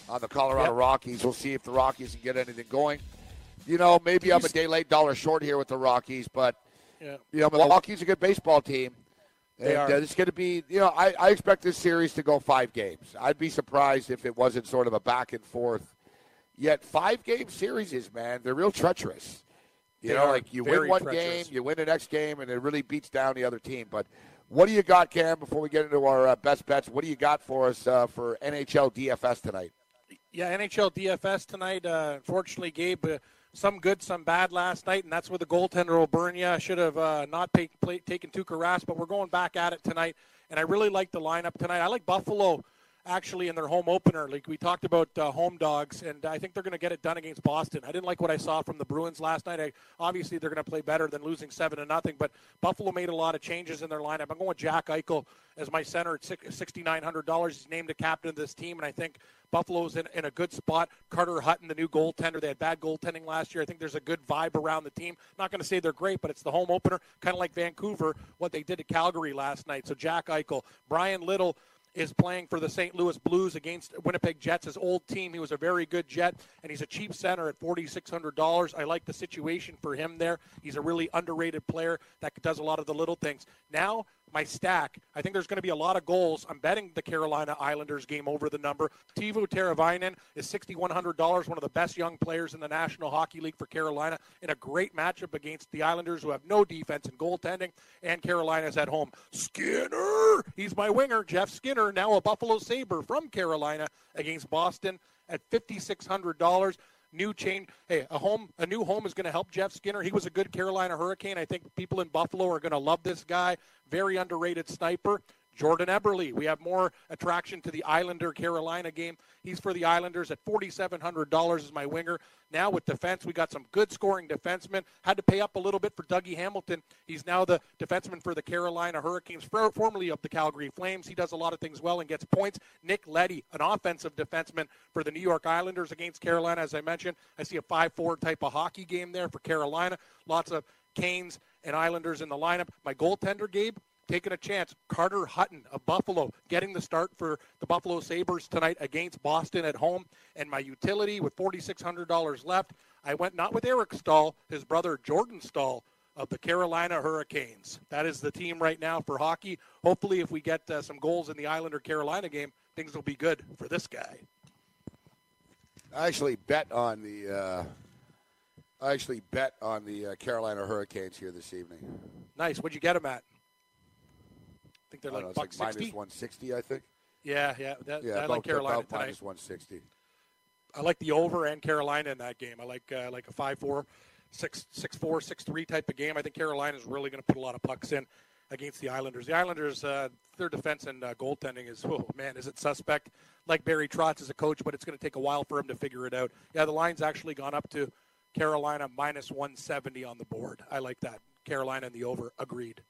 on the Colorado Yep. Rockies. We'll see if the Rockies can get anything going. You know, maybe I'm a day late, dollar short here with the Rockies, but Yeah. you know, Milwaukee's a good baseball team. They and, are. Uh, it's going to be, you know, I, I expect this series to go five games. I'd be surprised if it wasn't sort of a back and forth. Yet five game series is, man, they're real treacherous. You They know, like you win one game, you win the next game, and it really beats down the other team. But what do you got, Cam? Before we get into our uh, best bets, what do you got for us uh, for NHL DFS tonight? Yeah, NHL DFS tonight. Uh, unfortunately, Gabe, uh, some good, some bad last night, and that's where the goaltender will burn you. I should have uh, not pay, play, taken Tuukka Rask, but we're going back at it tonight, and I really like the lineup tonight. I like Buffalo actually in their home opener. Like we talked about uh, home dogs, and I think they're going to get it done against Boston. I didn't like what I saw from the Bruins last night. I, obviously, they're going to play better than losing seven to nothing, but Buffalo made a lot of changes in their lineup. I'm going with Jack Eichel as my center at sixty nine hundred dollars. He's named the captain of this team, and I think Buffalo's in, in a good spot. Carter Hutton, the new goaltender, they had bad goaltending last year. I think there's a good vibe around the team. Not going to say they're great, but it's the home opener, kind of like Vancouver, what they did to Calgary last night. So Jack Eichel, Bryan Little is playing for the St. Louis Blues against Winnipeg Jets, his old team. He was a very good Jet, and he's a cheap center at $4,600. I like the situation for him there. He's a really underrated player that does a lot of the little things. Now, my stack, I think there's going to be a lot of goals. I'm betting the Carolina Islanders game over the number. Teuvo Teravainen is $6,100, one of the best young players in the National Hockey League for Carolina, in a great matchup against the Islanders, who have no defense and goaltending, and Carolina's at home. Skinner, he's my winger, Jeff Skinner, now a Buffalo Sabre from Carolina against Boston at $5,600 new change. Hey, a home, a new home is going to help Jeff Skinner. He was a good Carolina Hurricane. I think people in Buffalo are going to love this guy. Very underrated sniper. Jordan Eberle. We have more attraction to the Islander Carolina game. He's for the Islanders at $4,700 as my winger. Now with defense, we got some good scoring defensemen. Had to pay up a little bit for Dougie Hamilton. He's now the defenseman for the Carolina Hurricanes, formerly of the Calgary Flames. He does a lot of things well and gets points. Nick Leddy, an offensive defenseman for the New York Islanders against Carolina, as I mentioned. I see a 5-4 type of hockey game there for Carolina. Lots of Canes and Islanders in the lineup. My goaltender, Gabe, taking a chance. Carter Hutton of Buffalo getting the start for the Buffalo Sabres tonight against Boston at home. And my utility with $4,600 left, I went not with Eric Staal, his brother Jordan Staal of the Carolina Hurricanes. That is the team right now for hockey. Hopefully, if we get uh, some goals in the Islander Carolina game, things will be good for this guy. I actually bet on the. Uh, I actually bet on the uh, Carolina Hurricanes here this evening. Nice. What'd you get them at? I think they're like know, buck like sixty. minus 160, I think. Yeah, yeah. That, Yeah, I about, like Carolina about tonight. minus 160. I like the over and Carolina in that game. I like uh, like a five four, six six four, six three type of game. I think Carolina is really going to put a lot of pucks in against the Islanders. The Islanders, uh, their defense and uh, goaltending is oh man, is it suspect? Like Barry Trotz as a coach, but it's going to take a while for him to figure it out. Yeah, the line's actually gone up to Carolina minus 170 on the board. I like that. Carolina and the over. Agreed.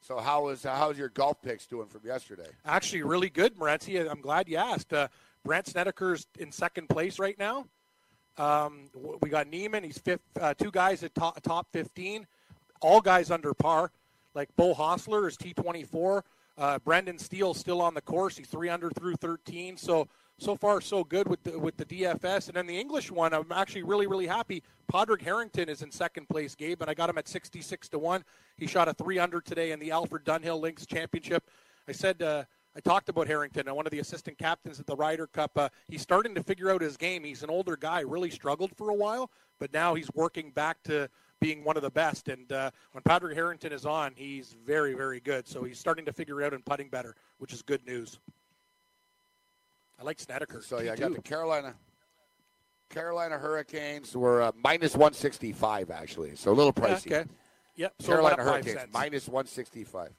So how is how's your golf picks doing from yesterday? Actually, really good, Morency. I'm glad you asked. Uh, Brandt Snedeker's in second place right now. Um, we got Niemann. He's fifth. Uh, two guys at top, top 15. All guys under par. Like Beau Hossler is T24. Uh, Brendan Steele still on the course. He's three under through 13. So so far so good with the with the DFS. And then the English one, I'm actually really really happy. Padraig Harrington is in second place, Gabe, and I got him at 66 to one. He shot a three under today in the Alfred Dunhill Links Championship. I said. Uh, I talked about Harrington, and one of the assistant captains at the Ryder Cup. Uh, he's starting to figure out his game. He's an older guy, really struggled for a while, but now he's working back to being one of the best. And uh, when Patrick Harrington is on, he's very, very good. So he's starting to figure out and putting better, which is good news. I like Snedeker. So yeah, I T2. got the Carolina. Carolina Hurricanes were uh, minus 165 actually, so a little Yeah, pricey. okay. Yep. So Carolina Hurricanes minus 165.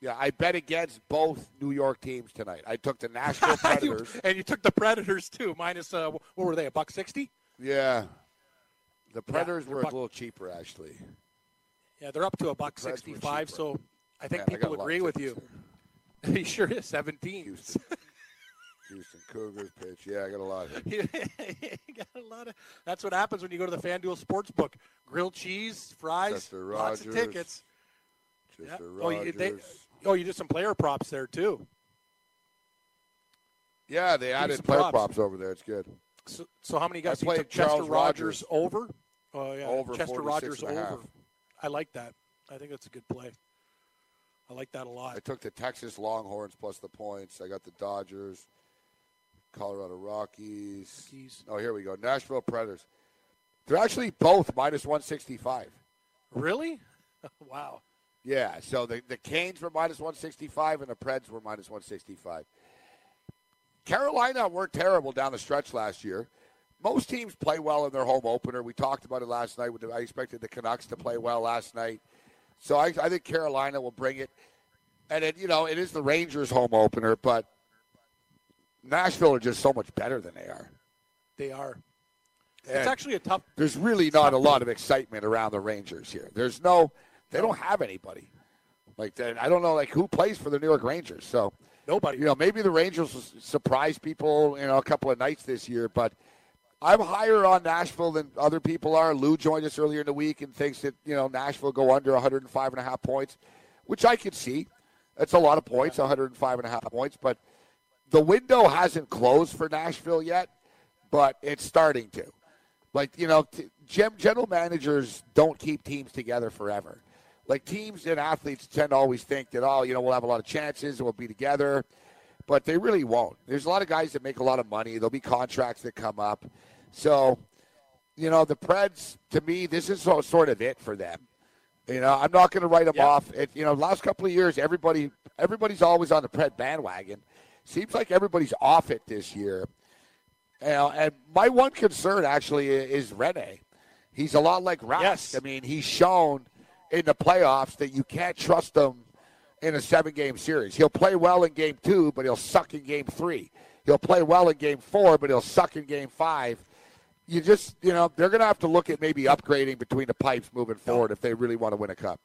Yeah, I bet against both New York teams tonight. I took the Nashville You- Predators. and you took the Predators too, minus uh, what were they? A buck sixty? yeah, the Predators they're were buck- a little cheaper actually. Yeah, they're up to a buck sixty-five. So I think Man, people of agree with you. he sure is seventeen. Houston. Cougars pitch. Yeah, I got a lot. Of you got a lot of. That's what happens when you go to the FanDuel Sportsbook. Grilled cheese, fries, Chester lots of Rogers. tickets. Chester Oh, you, they, Rogers. oh, you did some player props there too. Yeah, they added player props. props over there. It's good. So, so how many guys? I You played Chester Rogers Rogers. over. Oh yeah, Over Chester Rogers and a half. over. I like that. I think that's a good play. I like that a lot. I took the Texas Longhorns plus the points. I got the Dodgers, Colorado Rockies. Rockies. Oh, here we go. Nashville Predators. They're actually both minus 165. Really? wow. Yeah, so the, the Canes were minus 165 and the Preds were minus 165. Carolina weren't terrible down the stretch last year. Most teams play well in their home opener. We talked about it last night. with the- I expected the Canucks to play well last night. So I, I think Carolina will bring it. And, it, you know, it is the Rangers' home opener, but Nashville are just so much better than they are. They are. And It's actually a tough. there's really not a lot of excitement around the Rangers here. There's no, they don't have anybody. Like that, I don't know, like who plays for the New York Rangers. So Nobody. you know, maybe the Rangers will surprise people, you know, a couple of nights this year. But I'm higher on Nashville than other people are. Lou joined us earlier in the week and thinks that you know Nashville go under 105 and a half points, which I could see. That's a lot of points, 105 and a half points. But the window hasn't closed for Nashville yet, but it's starting to. Like you know, t- general managers don't keep teams together forever. Like teams and athletes tend to always think that oh, you know, we'll have a lot of chances and we'll be together, but they really won't. There's a lot of guys that make a lot of money. There'll be contracts that come up, so you know the Preds. To me, this is so, sort of it for them. You know, I'm not going to write them off. It, you know, last couple of years, everybody everybody's always on the Pred bandwagon. Seems like everybody's off it this year. You know, and my one concern actually is Rinne. He's a lot like Rask. Yes. I mean, he's shown in the playoffs that you can't trust him in a seven game series. He'll play well in game two, but he'll suck in game three. He'll play well in game four, but he'll suck in game five. You just, you know, they're going to have to look at maybe upgrading between the pipes moving forward if they really want to win a cup.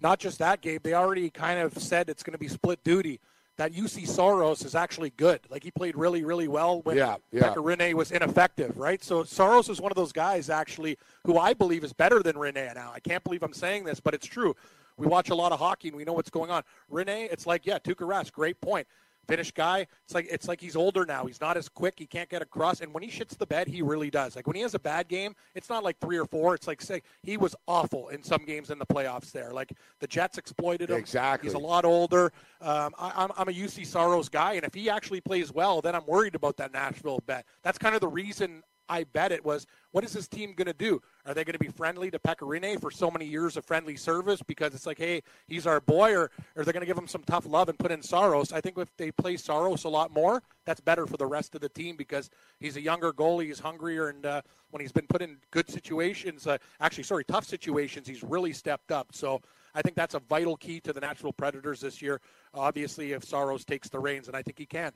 Not just that, Gabe. They already kind of said it's going to be split duty. That Juuse Saros is actually good. Like he played really, really well when Yeah, yeah. Rinne was ineffective, right? So Saros is one of those guys actually who I believe is better than Rinne now. I can't believe I'm saying this, but it's true. We watch a lot of hockey and we know what's going on. Rinne, it's like, yeah, Tuukka Rask, great point. Finish guy. It's like it's like he's older now. He's not as quick. He can't get across. And when he shits the bed, he really does. Like when he has a bad game, it's not like three or four. It's like say he was awful in some games in the playoffs. There, like the Jets exploited him. Exactly. He's a lot older. Um, I, I'm, I'm a Juuse Saros guy, and if he actually plays well, then I'm worried about that Nashville bet. That's kind of the reason I bet it was what is this team going to do? Are they going to be friendly to Pekka Rinne for so many years of friendly service because it's like, hey, he's our boy, or, or are they going to give him some tough love and put in Saros? I think if they play Saros a lot more, that's better for the rest of the team because he's a younger goalie, he's hungrier, and uh, when he's been put in good situations, uh, actually, sorry, tough situations, he's really stepped up. So I think that's a vital key to the Nashville Predators this year. Obviously, if Saros takes the reins, and I think he can.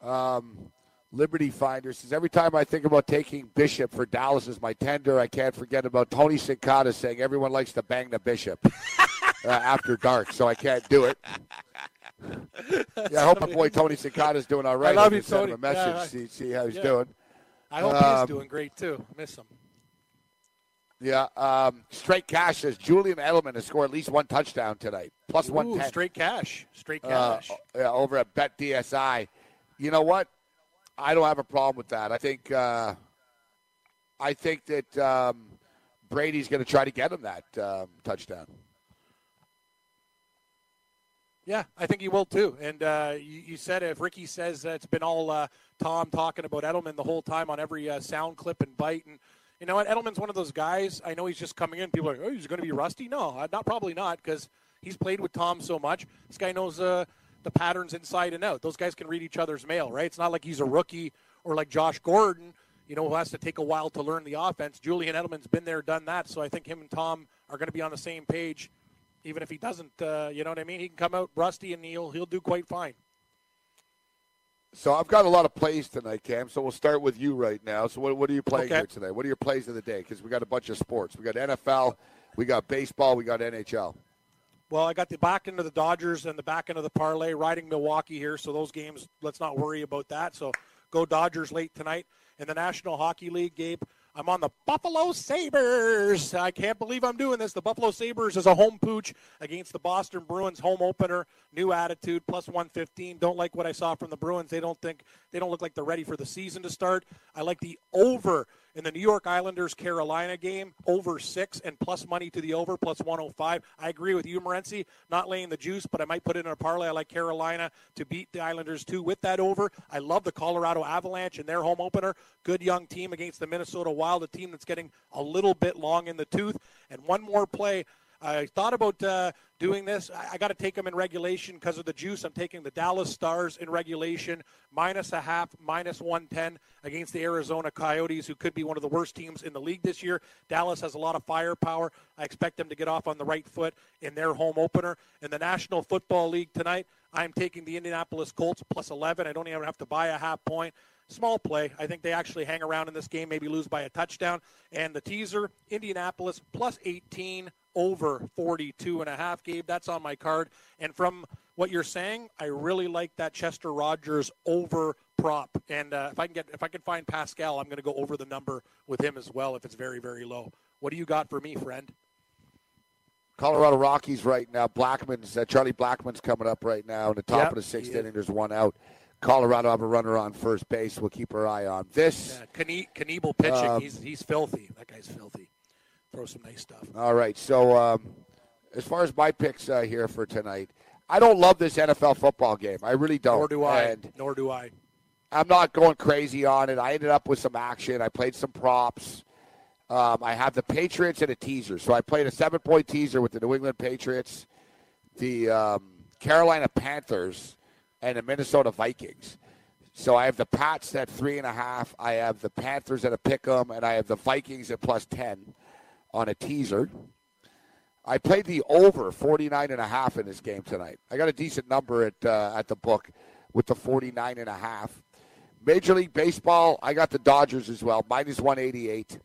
Um, Liberty Finder says every time I think about taking Bishop for Dallas as my tender, I can't forget about Tony Sincata saying everyone likes to bang the Bishop uh, after dark, so I can't do it. yeah, I hope my boy Tony Sincata is doing all right. I love I you, Tony. him a message, Yeah, I- see, see how he's yeah. doing. I hope Um, he's doing great too. I miss him. Yeah, um, straight cash says Julian Edelman has scored at least one touchdown tonight, plus one ten. straight cash, straight uh, cash. yeah, over at Bet DSI. You know what? I don't have a problem with that. I think uh, I think that um, Brady's going to try to get him that um, touchdown. Yeah, I think he will too. And uh, you, you said if Ricky says that it's been all uh, Tom talking about Edelman the whole time on every uh, sound clip and bite, and you know what, Edelman's one of those guys. I know he's just coming in. People are like, oh, he's going to be rusty. No, uh, not probably not because he's played with Tom so much. This guy knows uh, the patterns inside and out. Those guys can read each other's mail, right? It's not like he's a rookie or like Josh Gordon, you know, who has to take a while to learn the offense. Julian Edelman's been there, done that. So I think him and Tom are going to be on the same page even if he doesn't, uh, you know what I mean? He can come out rusty and he'll he'll do quite fine. So I've got a lot of plays tonight, Cam. So we'll start with you right now. So what, what are you playing Okay. here tonight? What are your plays of the day? Because we got a bunch of sports. We got NFL, we got baseball, we got NHL. Well, I got the back end of the Dodgers and the back end of the parlay riding Milwaukee here, so those games, let's not worry about that. So go Dodgers late tonight. In the National Hockey League, Gabe, I'm on the Buffalo Sabres. I can't believe I'm doing this. The Buffalo Sabres is a home pooch against the Boston Bruins home opener. New attitude, plus 115. Don't like what I saw from the Bruins. They don't think they don't look like they're ready for the season to start. I like the over in the New York Islanders Carolina game, over six and plus money to the over, plus 105. I agree with you, Morency, not laying the juice, but I might put it in a parlay. I like Carolina to beat the Islanders too with that over. I love the Colorado Avalanche and their home opener. Good young team against the Minnesota Wild, a team that's getting a little bit long in the tooth. And one more play. I thought about uh, doing this. I, I got to take them in regulation because of the juice. I'm taking the Dallas Stars in regulation, minus a half, minus 110 against the Arizona Coyotes, who could be one of the worst teams in the league this year. Dallas has a lot of firepower. I expect them to get off on the right foot in their home opener. In the National Football League tonight, I'm taking the Indianapolis Colts plus 11. I don't even have to buy a half point. Small play. I think they actually hang around in this game, maybe lose by a touchdown. And the teaser, Indianapolis plus 18 over 42 and a half. Gabe, that's on my card. And from what you're saying, I really like that Chester Rogers over prop. And uh, if I can get if I can find Pascal, I'm going to go over the number with him as well if it's very very low. What do you got for me, friend? Colorado Rockies right now. Blackmon's uh, Charlie Blackmon's coming up right now in the top Yep, of the sixth inning. There's one out. Colorado have a runner on first base. We'll keep our eye on this. Yeah, Knie- Knebel pitching. Um, he's he's filthy. That guy's filthy. Throw some nice stuff. All right. So um, as far as my picks uh, here for tonight, I don't love this NFL football game. I really don't. Nor do I. And Nor do I. I'm not going crazy on it. I ended up with some action. I played some props. Um, I have the Patriots and a teaser. So I played a seven point teaser with the New England Patriots, the um, Carolina Panthers, and the Minnesota Vikings. So I have the Pats at three and a half. I have the Panthers at a pick 'em, and I have the Vikings at plus 10 on a teaser. I played the over 49 and a half in this game tonight. I got a decent number at uh, at the book with the 49 and a half. Major League Baseball, I got the Dodgers as well, minus 188.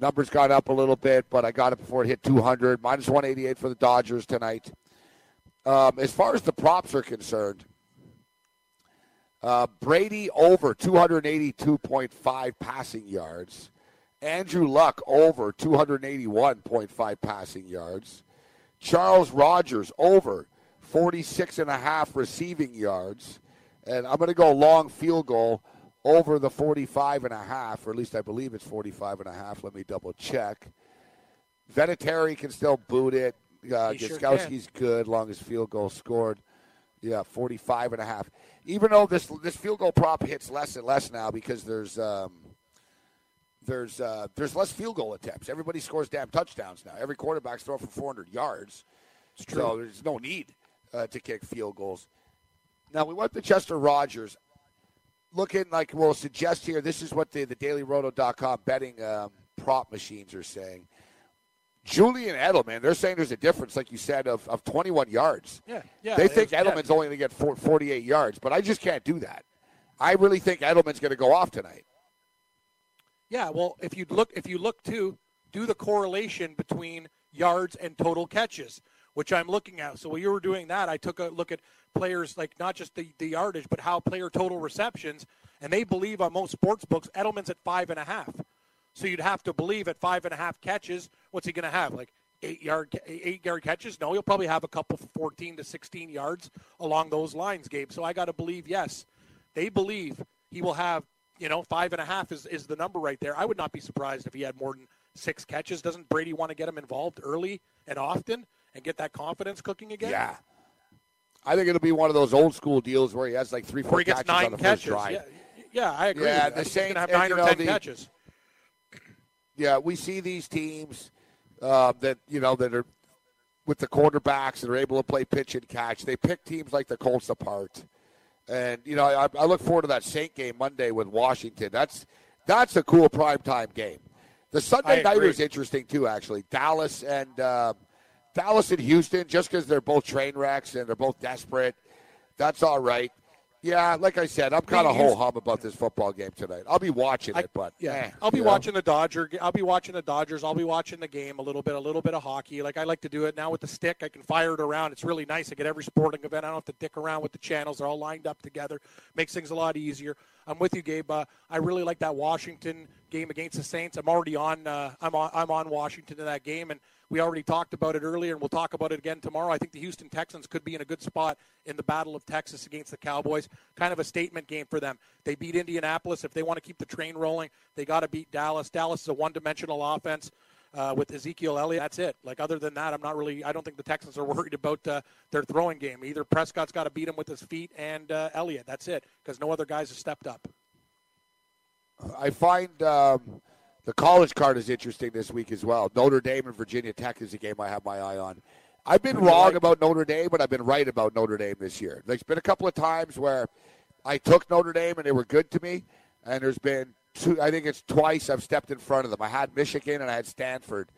Numbers got up a little bit, but I got it before it hit 200. Minus 188 for the Dodgers tonight. Um, as far as the props are concerned, uh, Brady over 282.5 passing yards. Andrew Luck over 281.5 passing yards. Charles Rogers over 46 and a half receiving yards. And I'm going to go long field goal over the 45 and a half, or at least I believe it's 45 and a half. Let me double check. Vinatieri can still boot it. Uh, sure good, long as field goal scored. Yeah, 45 and a half. Even though this this field goal prop hits less and less now because there's um, there's uh, there's less field goal attempts. Everybody scores damn touchdowns now. Every quarterback's throwing for 400 yards. It's true. So there's no need uh, to kick field goals. Now we went to Chester Rogers. Looking like we'll suggest here, this is what the, the dailyroto.com betting um, prop machines are saying. Julian Edelman, they're saying there's a difference, like you said, of, of 21 yards. Yeah, yeah. they think it's- yeah. Edelman's only going to get 48 yards, but I just can't do that. I really think Edelman's going to go off tonight. Yeah, well, if you look, if you look to do the correlation between yards and total catches, which I'm looking at. So while you were doing that, I took a look at players like not just the, the yardage, but how player total receptions, and they believe on most sports books Edelman's at five and a half. So you'd have to believe at five and a half catches, what's he going to have? Like eight yard eight yard catches? No, he'll probably have a couple 14 to 16 yards along those lines, Gabe. So I got to believe yes, they believe he will have you know five and a half is is the number right there. I would not be surprised if he had more than six catches. Doesn't Brady want to get him involved early and often and get that confidence cooking again? Yeah. I think it'll be one of those old school deals where he has like three, four catches on nine the first catches. drive. Yeah, yeah, I agree. Yeah, the Saints- gonna have nine or know, ten the- catches. Yeah, we see these teams uh, that you know that are with the quarterbacks that are able to play pitch and catch. They pick teams like the Colts apart, and you know I, I look forward to that Saint game Monday with Washington. That's that's a cool primetime game. The Sunday nighter is interesting too. Actually, Dallas and uh, Dallas and Houston, just because they're both train wrecks and they're both desperate, that's all right. Yeah, like I said, I'm kind of whole hum about this football game tonight. I'll be watching I- it, but yeah, eh, I'll be you know? watching the Dodger. I'll be watching the Dodgers. I'll be watching the game a little bit, a little bit of hockey. Like I like to do it now with the stick. I can fire it around. It's really nice. I get every sporting event. I don't have to dick around with the channels. They're all lined up together. Makes things a lot easier. I'm with you, Gabe. Uh, I really like that Washington game against the Saints. I'm already on. Uh, I'm on. I'm on Washington in that game, and we already talked about it earlier, and we'll talk about it again tomorrow. I think the Houston Texans could be in a good spot in the Battle of Texas against the Cowboys. Kind of a statement game for them. They beat Indianapolis. If they want to keep the train rolling, they got to beat Dallas. Dallas is a one-dimensional offense. Uh, with Ezekiel Elliott, that's it. Like other than that, I'm not really. I don't think the Texans are worried about uh, their throwing game. Either Prescott's got to beat him with his feet, and uh, Elliott. That's it, because no other guys have stepped up. I find um, the college card is interesting this week as well. Notre Dame and Virginia Tech is a game I have my eye on. I've been Who do you wrong like? about Notre Dame, but I've been right about Notre Dame this year. There's been a couple of times where I took Notre Dame and they were good to me, and there's been two. I think it's twice I've stepped in front of them. I had Michigan and I had Stanford,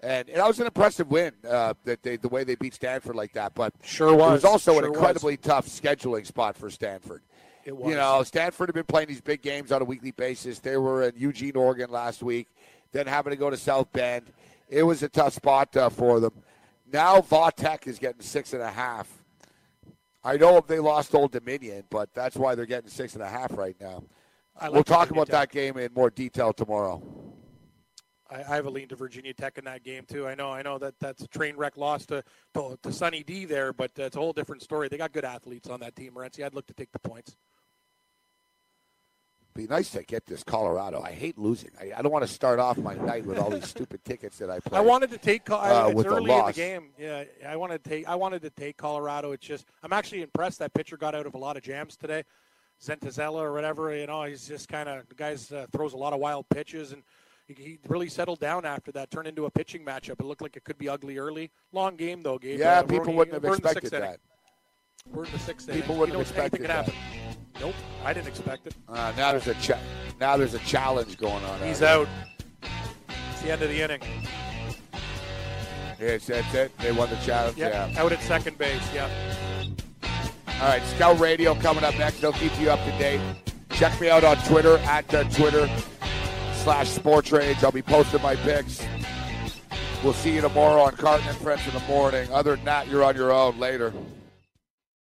and, and that was an impressive win. Uh, that they, the way they beat Stanford like that, but Sure was. it was. was also Sure an was. incredibly tough scheduling spot for Stanford. It was. You know, Stanford had been playing these big games on a weekly basis. They were in Eugene, Oregon last week, then having to go to South Bend. It was a tough spot uh, for them. Now Vautech is getting six and a half. I know they lost Old Dominion, but that's why they're getting six and a half right now. Like we'll talk Virginia about that game in more detail tomorrow. I, I have a lean to Virginia Tech in that game too. I know, I know that that's a train wreck loss to to, to Sunny D there, but it's a whole different story. They got good athletes on that team, Renzi. I'd look to take the points. Be nice to get this Colorado. I hate losing. I, I don't want to start off my night with all these stupid tickets that I play. I wanted to take. Uh, it's early in the game. Yeah, I wanted to take. I wanted to take Colorado. It's just I'm actually impressed that pitcher got out of a lot of jams today. Zentazella or whatever. You know, he's just kind of the guy's uh, throws a lot of wild pitches and. He, he really settled down after that. Turned into a pitching matchup. It looked like it could be ugly early. Long game though, Gabe. Yeah, Uh, people wouldn't have we're in the expected sixth inning. that. We're in the sixth People inning. wouldn't you know, have expected that. happen. Nope, I didn't expect it. Uh, now there's a cha- now there's a challenge going on. He's there. out. It's the end of the inning. Yes, that's it. They won the challenge. Yeah, Yeah. out at second base. Yeah. All right, Scout Radio coming up next. They'll keep you up to date. Check me out on Twitter at uh, Twitter slash Sports Rage. I'll be posting my picks. We'll see you tomorrow on Carton and Friends in the morning. Other than that, you're on your own later.